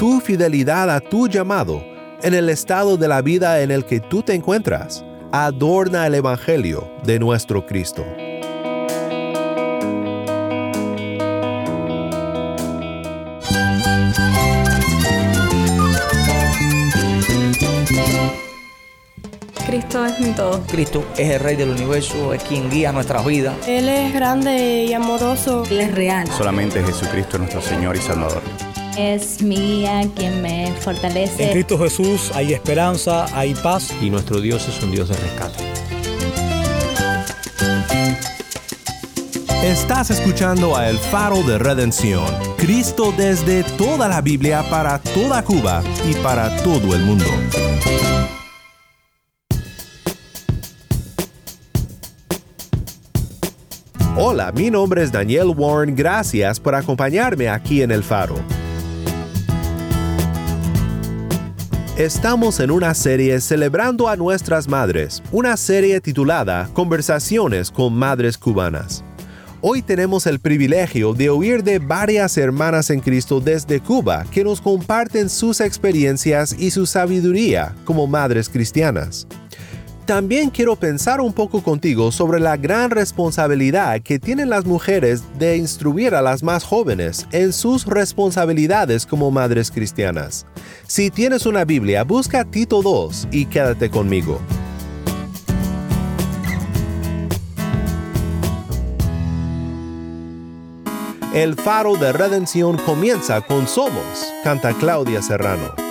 tu fidelidad a tu llamado en el estado de la vida en el que tú te encuentras. Adorna el Evangelio de nuestro Cristo. Cristo es mi todo. Cristo es el Rey del universo, es quien guía nuestras vidas. Él es grande y amoroso. Él es real. Solamente Jesucristo es nuestro Señor y Salvador. Es mi guía quien me fortalece. En Cristo Jesús hay esperanza, hay paz. Y nuestro Dios es un Dios de rescate. Estás escuchando a El Faro de Redención, Cristo desde toda la Biblia para toda Cuba y para todo el mundo. Hola, mi nombre es Daniel Warren, gracias por acompañarme aquí en El Faro. Estamos en una serie celebrando a nuestras madres, una serie titulada Conversaciones con Madres Cubanas. Hoy tenemos el privilegio de oír de varias hermanas en Cristo desde Cuba que nos comparten sus experiencias y su sabiduría como madres cristianas. También quiero pensar un poco contigo sobre la gran responsabilidad que tienen las mujeres de instruir a las más jóvenes en sus responsabilidades como madres cristianas. Si tienes una Biblia, busca Tito 2 y quédate conmigo. El faro de redención comienza con Somos, canta Claudia Serrano.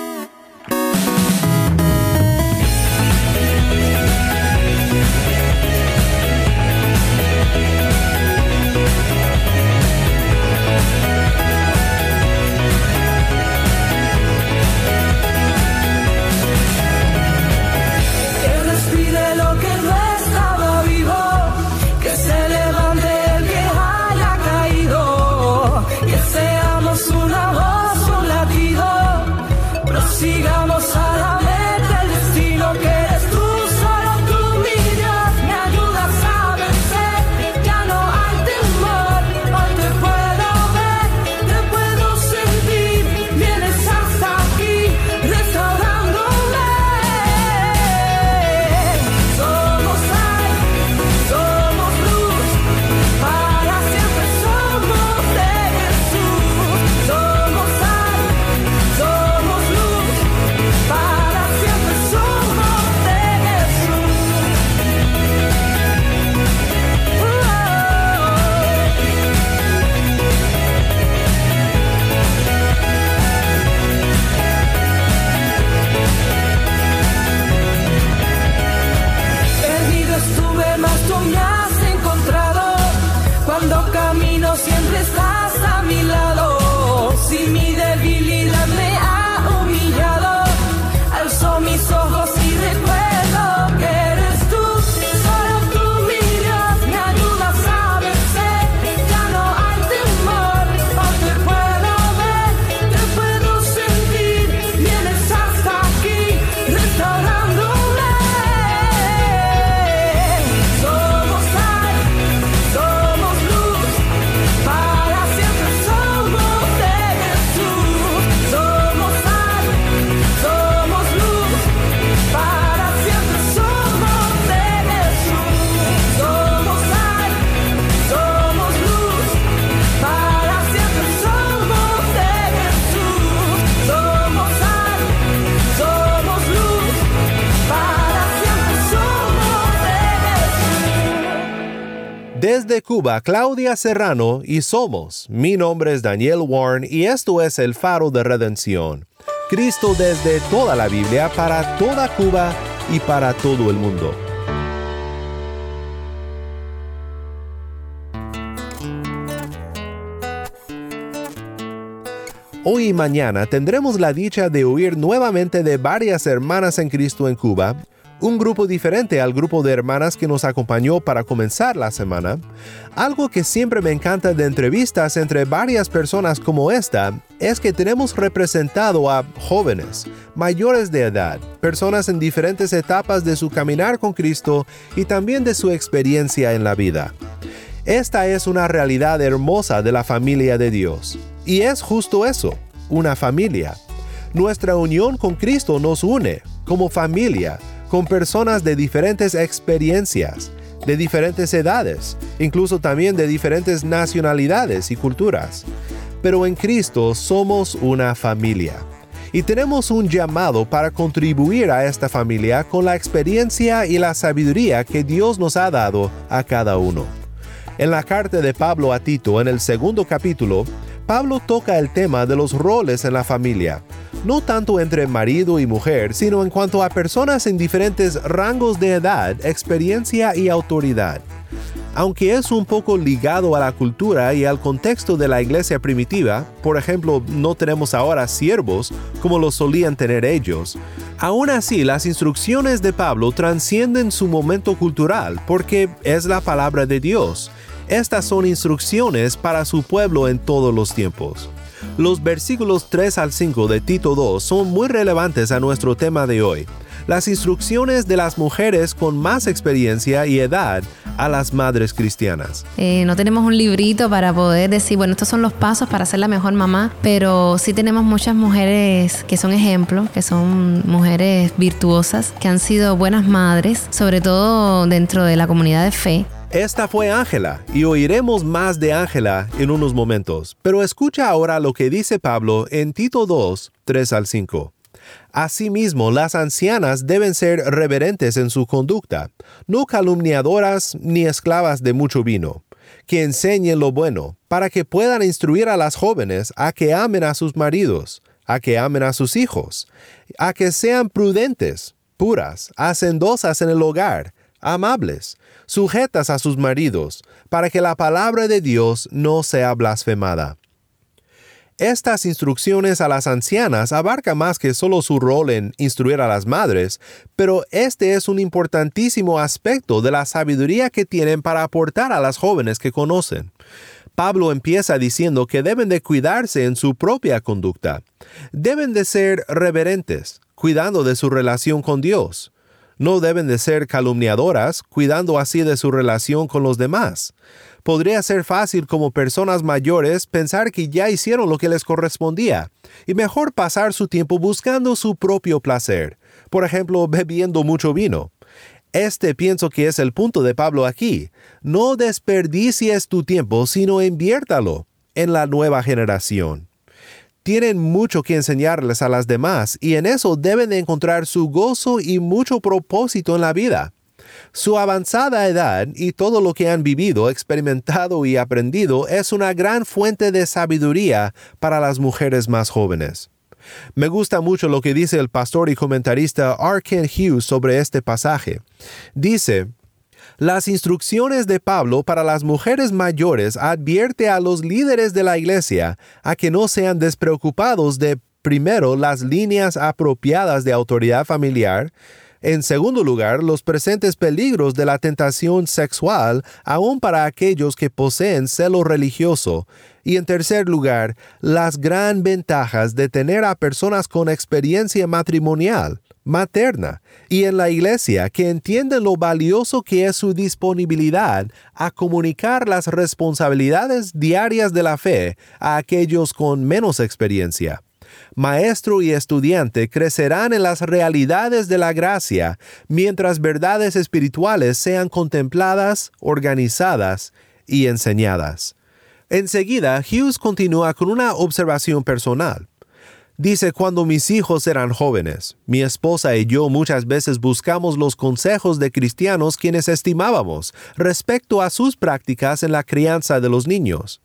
Claudia Serrano y somos. Mi nombre es Daniel Warren y esto es el faro de redención. Cristo desde toda la Biblia para toda Cuba y para todo el mundo. Hoy y mañana tendremos la dicha de oír nuevamente de varias hermanas en Cristo en Cuba, un grupo diferente al grupo de hermanas que nos acompañó para comenzar la semana. Algo que siempre me encanta de entrevistas entre varias personas como esta es que tenemos representado a jóvenes, mayores de edad, personas en diferentes etapas de su caminar con Cristo y también de su experiencia en la vida. Esta es una realidad hermosa de la familia de Dios. Y es justo eso, una familia. Nuestra unión con Cristo nos une, como familia, con personas de diferentes experiencias, de diferentes edades, incluso también de diferentes nacionalidades y culturas. Pero en Cristo somos una familia. Y tenemos un llamado para contribuir a esta familia con la experiencia y la sabiduría que Dios nos ha dado a cada uno. En la carta de Pablo a Tito, en el segundo capítulo, Pablo toca el tema de los roles en la familia, no tanto entre marido y mujer, sino en cuanto a personas en diferentes rangos de edad, experiencia y autoridad. Aunque es un poco ligado a la cultura y al contexto de la iglesia primitiva, por ejemplo, no tenemos ahora siervos como lo solían tener ellos, aún así las instrucciones de Pablo transcienden su momento cultural porque es la palabra de Dios. Estas son instrucciones para su pueblo en todos los tiempos. Los versículos 3 al 5 de Tito 2 son muy relevantes a nuestro tema de hoy. Las instrucciones de las mujeres con más experiencia y edad a las madres cristianas. Eh, no tenemos un librito para poder decir, bueno, estos son los pasos para ser la mejor mamá, pero sí tenemos muchas mujeres que son ejemplos, que son mujeres virtuosas, que han sido buenas madres, sobre todo dentro de la comunidad de fe. Esta fue Ángela y oiremos más de Ángela en unos momentos, pero escucha ahora lo que dice Pablo en Tito 2, 3 al 5. Asimismo, las ancianas deben ser reverentes en su conducta, no calumniadoras ni esclavas de mucho vino, que enseñen lo bueno, para que puedan instruir a las jóvenes a que amen a sus maridos, a que amen a sus hijos, a que sean prudentes, puras, hacendosas en el hogar, amables, sujetas a sus maridos, para que la palabra de Dios no sea blasfemada. Estas instrucciones a las ancianas abarcan más que solo su rol en instruir a las madres, pero este es un importantísimo aspecto de la sabiduría que tienen para aportar a las jóvenes que conocen. Pablo empieza diciendo que deben de cuidarse en su propia conducta. Deben de ser reverentes, cuidando de su relación con Dios. No deben de ser calumniadoras, cuidando así de su relación con los demás. Podría ser fácil como personas mayores pensar que ya hicieron lo que les correspondía, y mejor pasar su tiempo buscando su propio placer, por ejemplo, bebiendo mucho vino. Este pienso que es el punto de Pablo aquí. No desperdicies tu tiempo, sino inviértalo en la nueva generación tienen mucho que enseñarles a las demás y en eso deben de encontrar su gozo y mucho propósito en la vida. Su avanzada edad y todo lo que han vivido, experimentado y aprendido es una gran fuente de sabiduría para las mujeres más jóvenes. Me gusta mucho lo que dice el pastor y comentarista Arken Hughes sobre este pasaje. Dice, las instrucciones de Pablo para las mujeres mayores advierte a los líderes de la iglesia a que no sean despreocupados de primero las líneas apropiadas de autoridad familiar, en segundo lugar, los presentes peligros de la tentación sexual, aún para aquellos que poseen celo religioso. Y en tercer lugar, las gran ventajas de tener a personas con experiencia matrimonial, materna y en la iglesia que entienden lo valioso que es su disponibilidad a comunicar las responsabilidades diarias de la fe a aquellos con menos experiencia. Maestro y estudiante crecerán en las realidades de la gracia, mientras verdades espirituales sean contempladas, organizadas y enseñadas. Enseguida, Hughes continúa con una observación personal. Dice, cuando mis hijos eran jóvenes, mi esposa y yo muchas veces buscamos los consejos de cristianos quienes estimábamos respecto a sus prácticas en la crianza de los niños.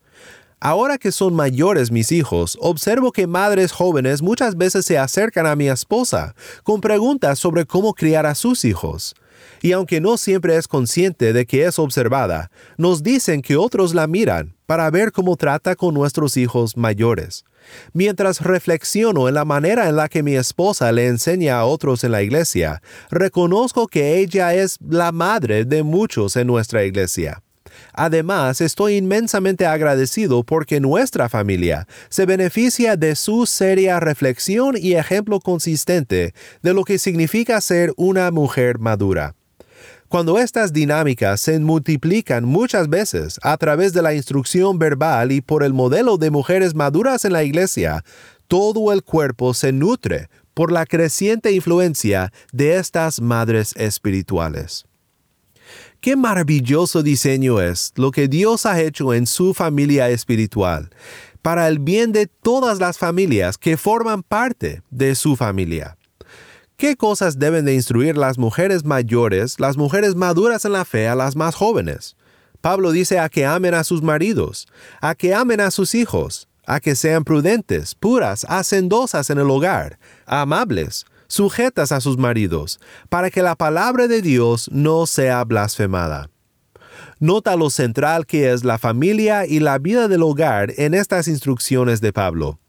Ahora que son mayores mis hijos, observo que madres jóvenes muchas veces se acercan a mi esposa con preguntas sobre cómo criar a sus hijos. Y aunque no siempre es consciente de que es observada, nos dicen que otros la miran para ver cómo trata con nuestros hijos mayores. Mientras reflexiono en la manera en la que mi esposa le enseña a otros en la iglesia, reconozco que ella es la madre de muchos en nuestra iglesia. Además, estoy inmensamente agradecido porque nuestra familia se beneficia de su seria reflexión y ejemplo consistente de lo que significa ser una mujer madura. Cuando estas dinámicas se multiplican muchas veces a través de la instrucción verbal y por el modelo de mujeres maduras en la iglesia, todo el cuerpo se nutre por la creciente influencia de estas madres espirituales. Qué maravilloso diseño es lo que Dios ha hecho en su familia espiritual, para el bien de todas las familias que forman parte de su familia. ¿Qué cosas deben de instruir las mujeres mayores, las mujeres maduras en la fe a las más jóvenes? Pablo dice a que amen a sus maridos, a que amen a sus hijos, a que sean prudentes, puras, hacendosas en el hogar, amables, sujetas a sus maridos, para que la palabra de Dios no sea blasfemada. Nota lo central que es la familia y la vida del hogar en estas instrucciones de Pablo.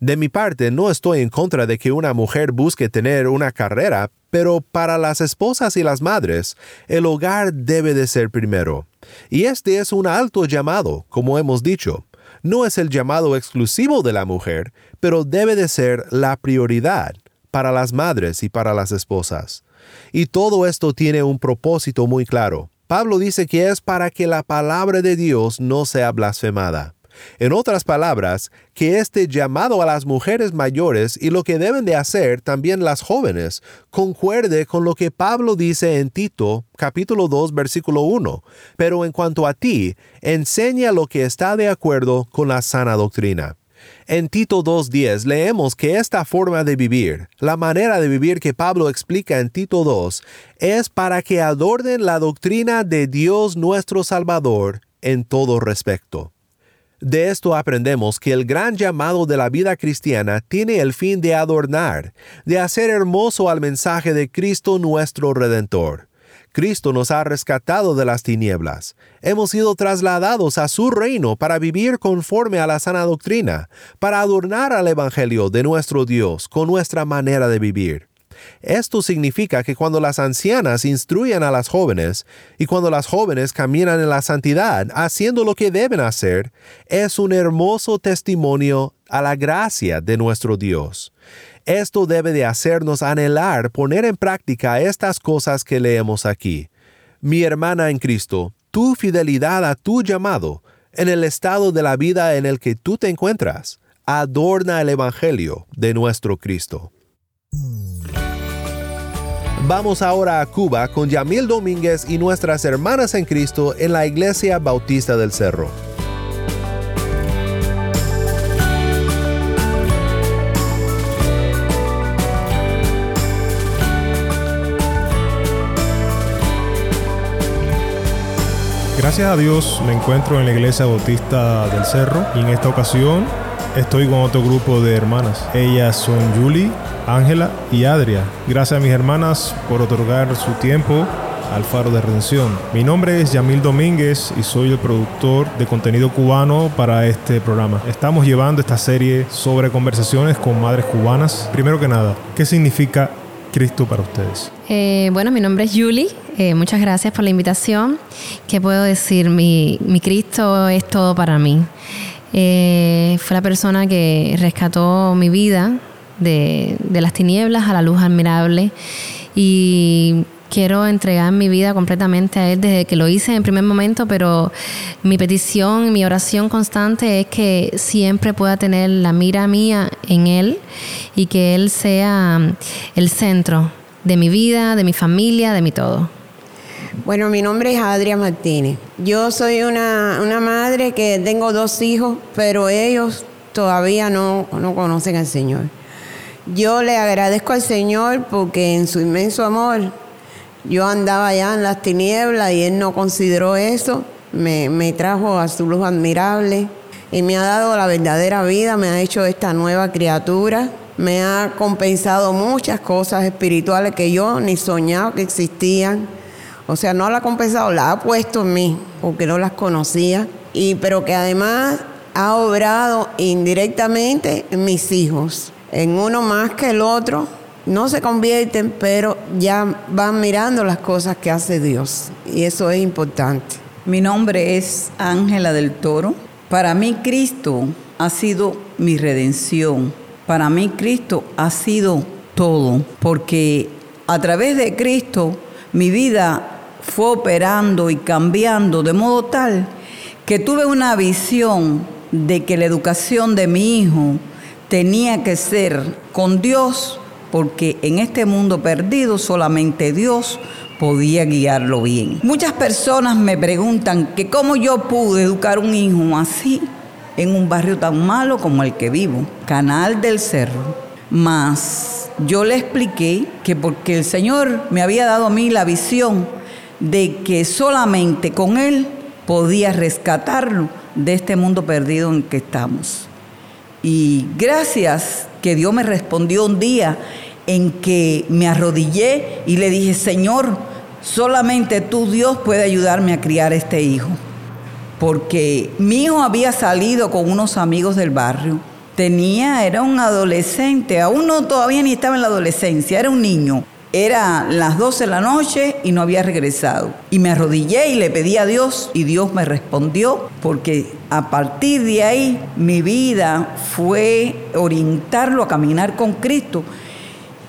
De mi parte, no estoy en contra de que una mujer busque tener una carrera, pero para las esposas y las madres, el hogar debe de ser primero. Y este es un alto llamado, como hemos dicho. No es el llamado exclusivo de la mujer, pero debe de ser la prioridad para las madres y para las esposas. Y todo esto tiene un propósito muy claro. Pablo dice que es para que la palabra de Dios no sea blasfemada. En otras palabras, que este llamado a las mujeres mayores y lo que deben de hacer también las jóvenes concuerde con lo que Pablo dice en Tito capítulo 2 versículo 1. Pero en cuanto a ti, enseña lo que está de acuerdo con la sana doctrina. En Tito 2.10 leemos que esta forma de vivir, la manera de vivir que Pablo explica en Tito 2, es para que adornen la doctrina de Dios nuestro Salvador en todo respecto. De esto aprendemos que el gran llamado de la vida cristiana tiene el fin de adornar, de hacer hermoso al mensaje de Cristo nuestro Redentor. Cristo nos ha rescatado de las tinieblas. Hemos sido trasladados a su reino para vivir conforme a la sana doctrina, para adornar al Evangelio de nuestro Dios con nuestra manera de vivir. Esto significa que cuando las ancianas instruyen a las jóvenes y cuando las jóvenes caminan en la santidad haciendo lo que deben hacer, es un hermoso testimonio a la gracia de nuestro Dios. Esto debe de hacernos anhelar poner en práctica estas cosas que leemos aquí. Mi hermana en Cristo, tu fidelidad a tu llamado, en el estado de la vida en el que tú te encuentras, adorna el Evangelio de nuestro Cristo. Vamos ahora a Cuba con Yamil Domínguez y nuestras hermanas en Cristo en la Iglesia Bautista del Cerro. Gracias a Dios me encuentro en la iglesia bautista del Cerro y en esta ocasión estoy con otro grupo de hermanas. Ellas son Julie, Ángela y Adria. Gracias a mis hermanas por otorgar su tiempo al Faro de Redención. Mi nombre es Yamil Domínguez y soy el productor de contenido cubano para este programa. Estamos llevando esta serie sobre conversaciones con madres cubanas. Primero que nada, ¿qué significa Cristo para ustedes? Eh, bueno, mi nombre es Julie. Eh, muchas gracias por la invitación. ¿Qué puedo decir? Mi, Cristo es todo para mí. Eh, fue la persona que rescató mi vida de, las tinieblas a la luz admirable y quiero entregar mi vida completamente a Él desde que lo hice en primer momento, pero mi petición, mi oración constante es que siempre pueda tener la mira mía en Él y que Él sea el centro de mi vida, de mi familia, de mi todo. Bueno, mi nombre es Adria Martínez. Yo soy una, una madre que tengo dos hijos, pero ellos todavía no, no conocen al Señor. Yo le agradezco al Señor porque en su inmenso amor yo andaba allá en las tinieblas y Él no consideró eso. Me, me trajo a su luz admirable y me ha dado la verdadera vida, me ha hecho esta nueva criatura, me ha compensado muchas cosas espirituales que yo ni soñaba que existían. O sea, no la ha compensado, la ha puesto en mí porque no las conocía. Y, pero que además ha obrado indirectamente en mis hijos, en uno más que el otro, no se convierten, pero ya van mirando las cosas que hace Dios. Y eso es importante. Mi nombre es Ángela del Toro. Para mí Cristo ha sido mi redención. Para mí Cristo ha sido todo, porque a través de Cristo mi vida fue operando y cambiando de modo tal que tuve una visión de que la educación de mi hijo tenía que ser con Dios, porque en este mundo perdido solamente Dios podía guiarlo bien. Muchas personas me preguntan que cómo yo pude educar un hijo así en un barrio tan malo como el que vivo, Canal del Cerro. Mas yo le expliqué que porque el Señor me había dado a mí la visión de que solamente con Él podía rescatarlo de este mundo perdido en que estamos. Y gracias que Dios me respondió un día en que me arrodillé y le dije, Señor, solamente tú Dios puede ayudarme a criar este hijo. Porque mi hijo había salido con unos amigos del barrio. Tenía, era un adolescente, aún no todavía ni estaba en la adolescencia, era un niño. Era las 12 de la noche y no había regresado. Y me arrodillé y le pedí a Dios y Dios me respondió porque a partir de ahí mi vida fue orientarlo a caminar con Cristo.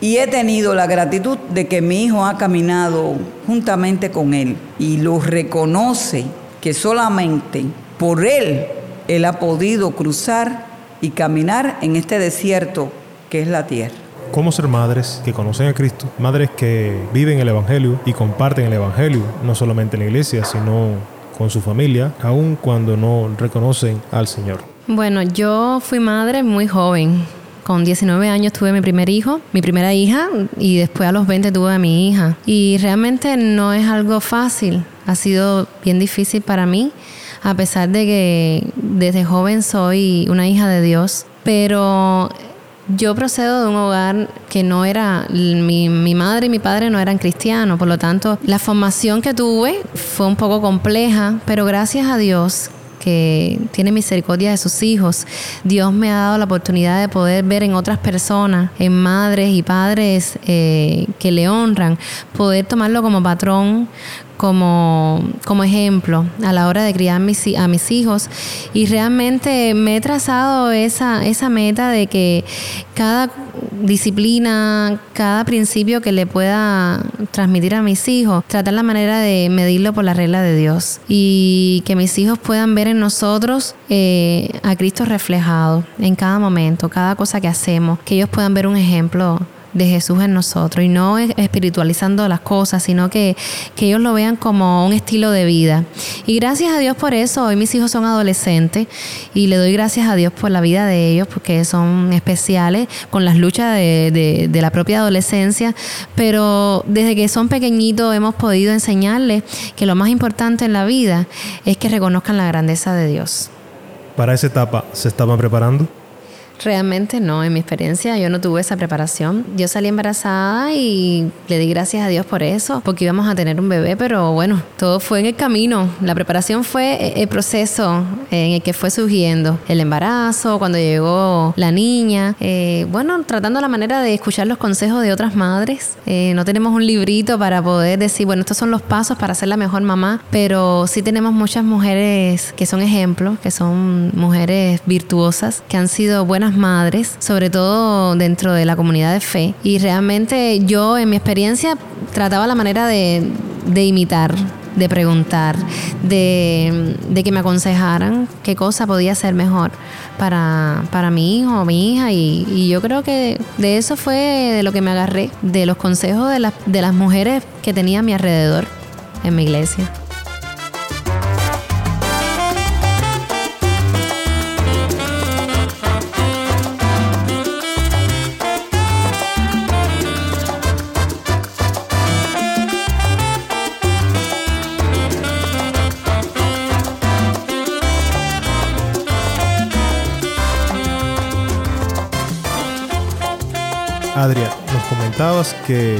Y he tenido la gratitud de que mi hijo ha caminado juntamente con él y lo reconoce que solamente por él él ha podido cruzar y caminar en este desierto que es la tierra cómo ser madres que conocen a Cristo, madres que viven el Evangelio y comparten el Evangelio, no solamente en la iglesia, sino con su familia, aun cuando no reconocen al Señor. Bueno, yo fui madre muy joven. Con 19 años tuve mi primer hijo, mi primera hija, y después a los 20 tuve a mi hija. Y realmente no es algo fácil, ha sido bien difícil para mí, a pesar de que desde joven soy una hija de Dios. Pero yo procedo de un hogar que no era, mi, mi, madre y mi padre no eran cristianos, por lo tanto la formación que tuve fue un poco compleja, pero gracias a Dios que tiene misericordia de sus hijos. Dios me ha dado la oportunidad de poder ver en otras personas, en madres y padres eh, que le honran, poder tomarlo como patrón, como, como ejemplo a la hora de criar mis, a mis hijos. Y realmente me he trazado esa, esa meta de que cada disciplina, cada principio que le pueda transmitir a mis hijos, tratar la manera de medirlo por la regla de Dios. Y que mis hijos puedan ver en nosotros eh, a Cristo reflejado en cada momento, cada cosa que hacemos, que ellos puedan ver un ejemplo de Jesús en nosotros y no espiritualizando las cosas, sino que, que ellos lo vean como un estilo de vida. Y gracias a Dios por eso, hoy mis hijos son adolescentes y le doy gracias a Dios por la vida de ellos porque son especiales con las luchas de, de la propia adolescencia, pero desde que son pequeñitos hemos podido enseñarles que lo más importante en la vida es que reconozcan la grandeza de Dios. ¿Para esa etapa se estaban preparando? Realmente no, en mi experiencia yo no tuve esa preparación. Yo salí embarazada y le di gracias a Dios por eso, porque íbamos a tener un bebé, pero bueno, todo fue en el camino. La preparación fue el proceso en el que fue surgiendo el embarazo, cuando llegó la niña. Eh, bueno, tratando la manera de escuchar los consejos de otras madres. Eh, no tenemos un librito para poder decir, bueno, estos son los pasos para ser la mejor mamá, pero sí tenemos muchas mujeres que son ejemplos, que son mujeres virtuosas, que han sido buenas madres, sobre todo dentro de la comunidad de fe. Y realmente yo, en mi experiencia, trataba la manera de, imitar de preguntar, de, que me aconsejaran qué cosa podía ser mejor para, para mi hijo o mi hija. Y, y, yo creo que de eso fue de lo que me agarré, de los consejos de, las de las mujeres que tenía a mi alrededor en mi iglesia. Que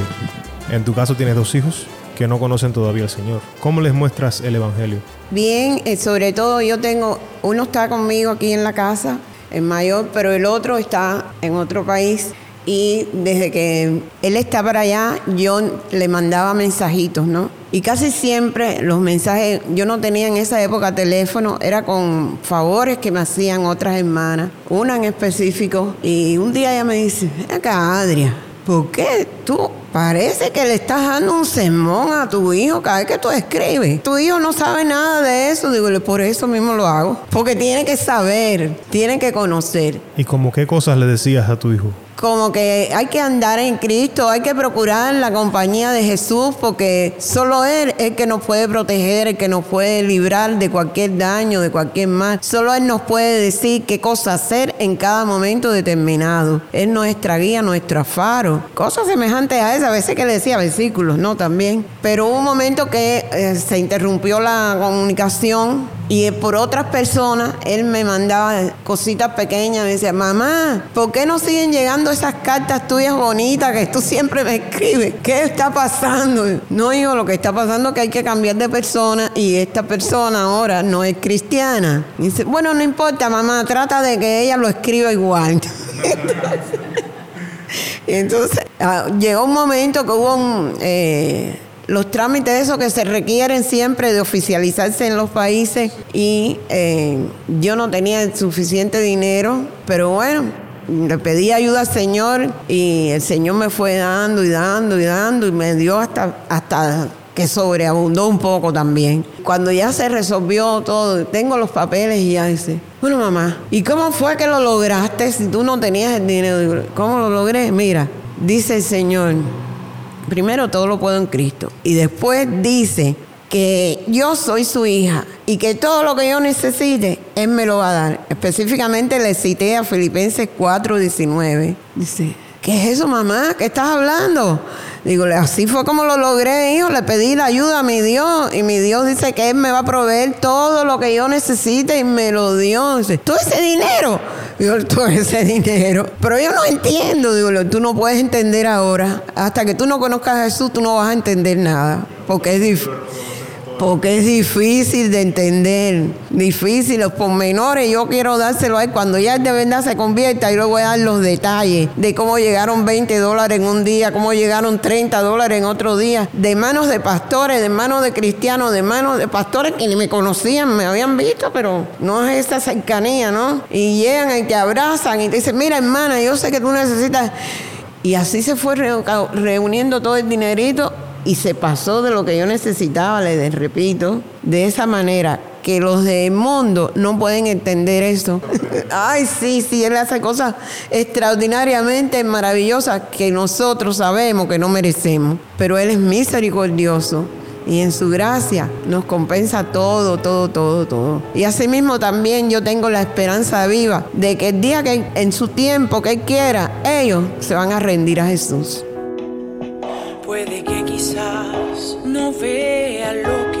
en tu caso tienes dos hijos que no conocen todavía al Señor. ¿Cómo les muestras el Evangelio? Bien, eh, sobre todo yo tengo, uno está conmigo aquí en la casa, el mayor, pero el otro está en otro país y desde que él está para allá, yo le mandaba mensajitos, ¿no? Y casi siempre los mensajes, yo no tenía en esa época teléfono, era con favores que me hacían otras hermanas, una en específico, y un día ella me dice, acá Adria, ¿por qué tú parece que le estás dando un sermón a tu hijo cada vez que tú escribes? Tu hijo no sabe nada de eso. Digo, por eso mismo lo hago. Porque tiene que saber, tiene que conocer. ¿Y como qué cosas le decías a tu hijo? Como que hay que andar en Cristo, hay que procurar la compañía de Jesús porque solo Él es el que nos puede proteger, el que nos puede librar de cualquier daño, de cualquier mal. Solo Él nos puede decir qué cosa hacer en cada momento determinado. Es nuestra guía, nuestro faro. Cosas semejantes a esa, a veces que le decía versículos, ¿no? También. Pero hubo un momento que eh, se interrumpió la comunicación y por otras personas, él me mandaba cositas pequeñas, me decía, mamá, ¿por qué no siguen llegando esas cartas tuyas bonitas que tú siempre me escribes? ¿Qué está pasando? No, hijo, lo que está pasando es que hay que cambiar de persona y esta persona ahora no es cristiana. dice, bueno, no importa, mamá, trata de que ella lo escriba igual. Entonces, ah, llegó un momento que hubo. Eh, los trámites esos que se requieren siempre de oficializarse en los países y eh, yo no tenía suficiente dinero, pero bueno, le pedí ayuda al Señor y el Señor me fue dando y dando y dando y me dio hasta, hasta que sobreabundó un poco también. Cuando ya se resolvió todo, tengo los papeles y ya dice, bueno mamá, ¿y cómo fue que lo lograste si tú no tenías el dinero? ¿Cómo lo logré? Mira, dice el Señor, primero todo lo puedo en Cristo. Y después dice que yo soy su hija y que todo lo que yo necesite, Él me lo va a dar. Específicamente le cité a Filipenses 4:19. Dice, ¿qué es eso, mamá? ¿Qué estás hablando? Digo, así fue como lo logré, hijo. Le pedí la ayuda a mi Dios y mi Dios dice que Él me va a proveer todo lo que yo necesite y me lo dio. Dice, todo ese dinero. Digo, todo ese dinero. Pero yo no entiendo. Digo, tú no puedes entender ahora. Hasta que tú no conozcas a Jesús, tú no vas a entender nada. Porque es difícil. Porque es difícil de entender, difícil, los pormenores, yo quiero dárselo a él. Cuando ya de verdad se convierta, yo le voy a dar los detalles de cómo llegaron 20 dólares en un día, cómo llegaron 30 dólares en otro día, de manos de pastores, de manos de cristianos, de manos de pastores que ni me conocían, me habían visto, pero no es esa cercanía, ¿no? Y llegan y te abrazan y te dicen, mira hermana, yo sé que tú necesitas... Y así se fue reuniendo todo el dinerito y se pasó de lo que yo necesitaba, le repito, de esa manera que los del mundo no pueden entender eso. Ay, sí, sí, Él hace cosas extraordinariamente maravillosas que nosotros sabemos que no merecemos, pero Él es misericordioso. Y en su gracia nos compensa todo, todo, todo, todo. Y asimismo también yo tengo la esperanza viva de que el día que en su tiempo que quiera, ellos se van a rendir a Jesús. Puede que quizás no vea lo que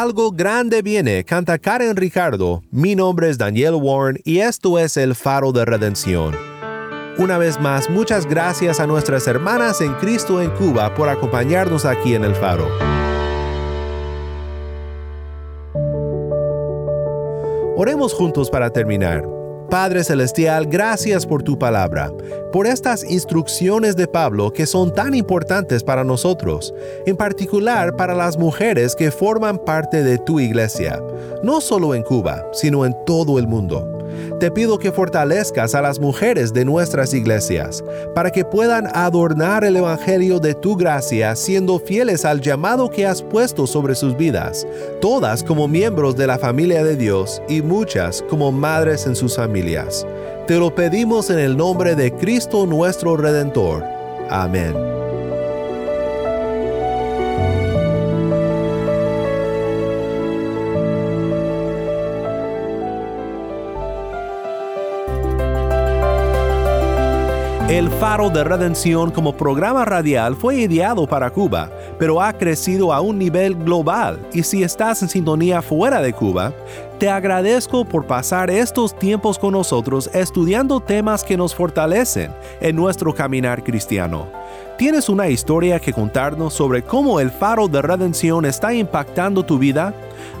Algo grande viene, canta Karen Ricardo. Mi nombre es Daniel Warren y esto es El Faro de Redención. Una vez más, muchas gracias a nuestras hermanas en Cristo en Cuba por acompañarnos aquí en El Faro. Oremos juntos para terminar. Padre Celestial, gracias por tu palabra, por estas instrucciones de Pablo que son tan importantes para nosotros, en particular para las mujeres que forman parte de tu iglesia, no solo en Cuba, sino en todo el mundo. Te pido que fortalezcas a las mujeres de nuestras iglesias, para que puedan adornar el Evangelio de tu gracia siendo fieles al llamado que has puesto sobre sus vidas, todas como miembros de la familia de Dios y muchas como madres en sus familias. Te lo pedimos en el nombre de Cristo nuestro Redentor. Amén. El Faro de Redención como programa radial fue ideado para Cuba, pero ha crecido a un nivel global y si estás en sintonía fuera de Cuba, te agradezco por pasar estos tiempos con nosotros estudiando temas que nos fortalecen en nuestro caminar cristiano. ¿Tienes una historia que contarnos sobre cómo el faro de redención está impactando tu vida?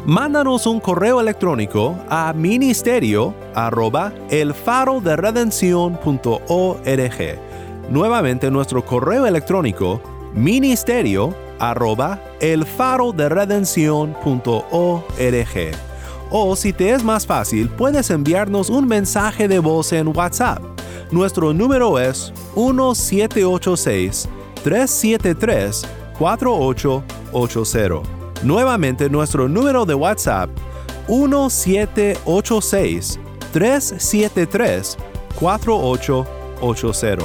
Mándanos un correo electrónico a ministerio arroba el faro de Nuevamente nuestro correo electrónico ministerio arroba el faro de O si te es más fácil, puedes enviarnos un mensaje de voz en WhatsApp. Nuestro número es 1786 373 4880. Nuevamente nuestro número de WhatsApp 1786-373-4880.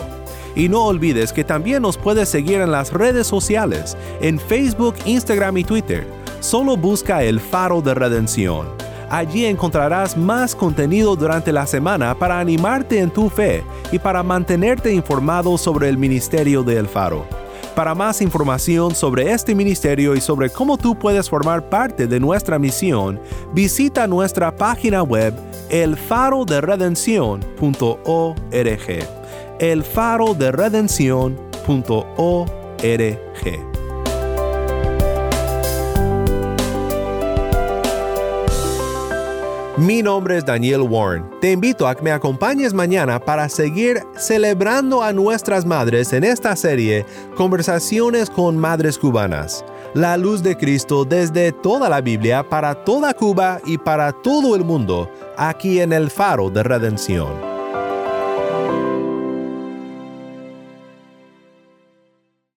Y no olvides que también nos puedes seguir en las redes sociales, en Facebook, Instagram y Twitter. Solo busca el faro de redención. Allí encontrarás más contenido durante la semana para animarte en tu fe y para mantenerte informado sobre el ministerio de El Faro. Para más información sobre este ministerio y sobre cómo tú puedes formar parte de nuestra misión, visita nuestra página web elfaroderedención.org. elfaroderedención.org. Mi nombre es Daniel Warren. Te invito a que me acompañes mañana para seguir celebrando a nuestras madres en esta serie Conversaciones con Madres Cubanas. La luz de Cristo desde toda la Biblia para toda Cuba y para todo el mundo, aquí en el Faro de Redención.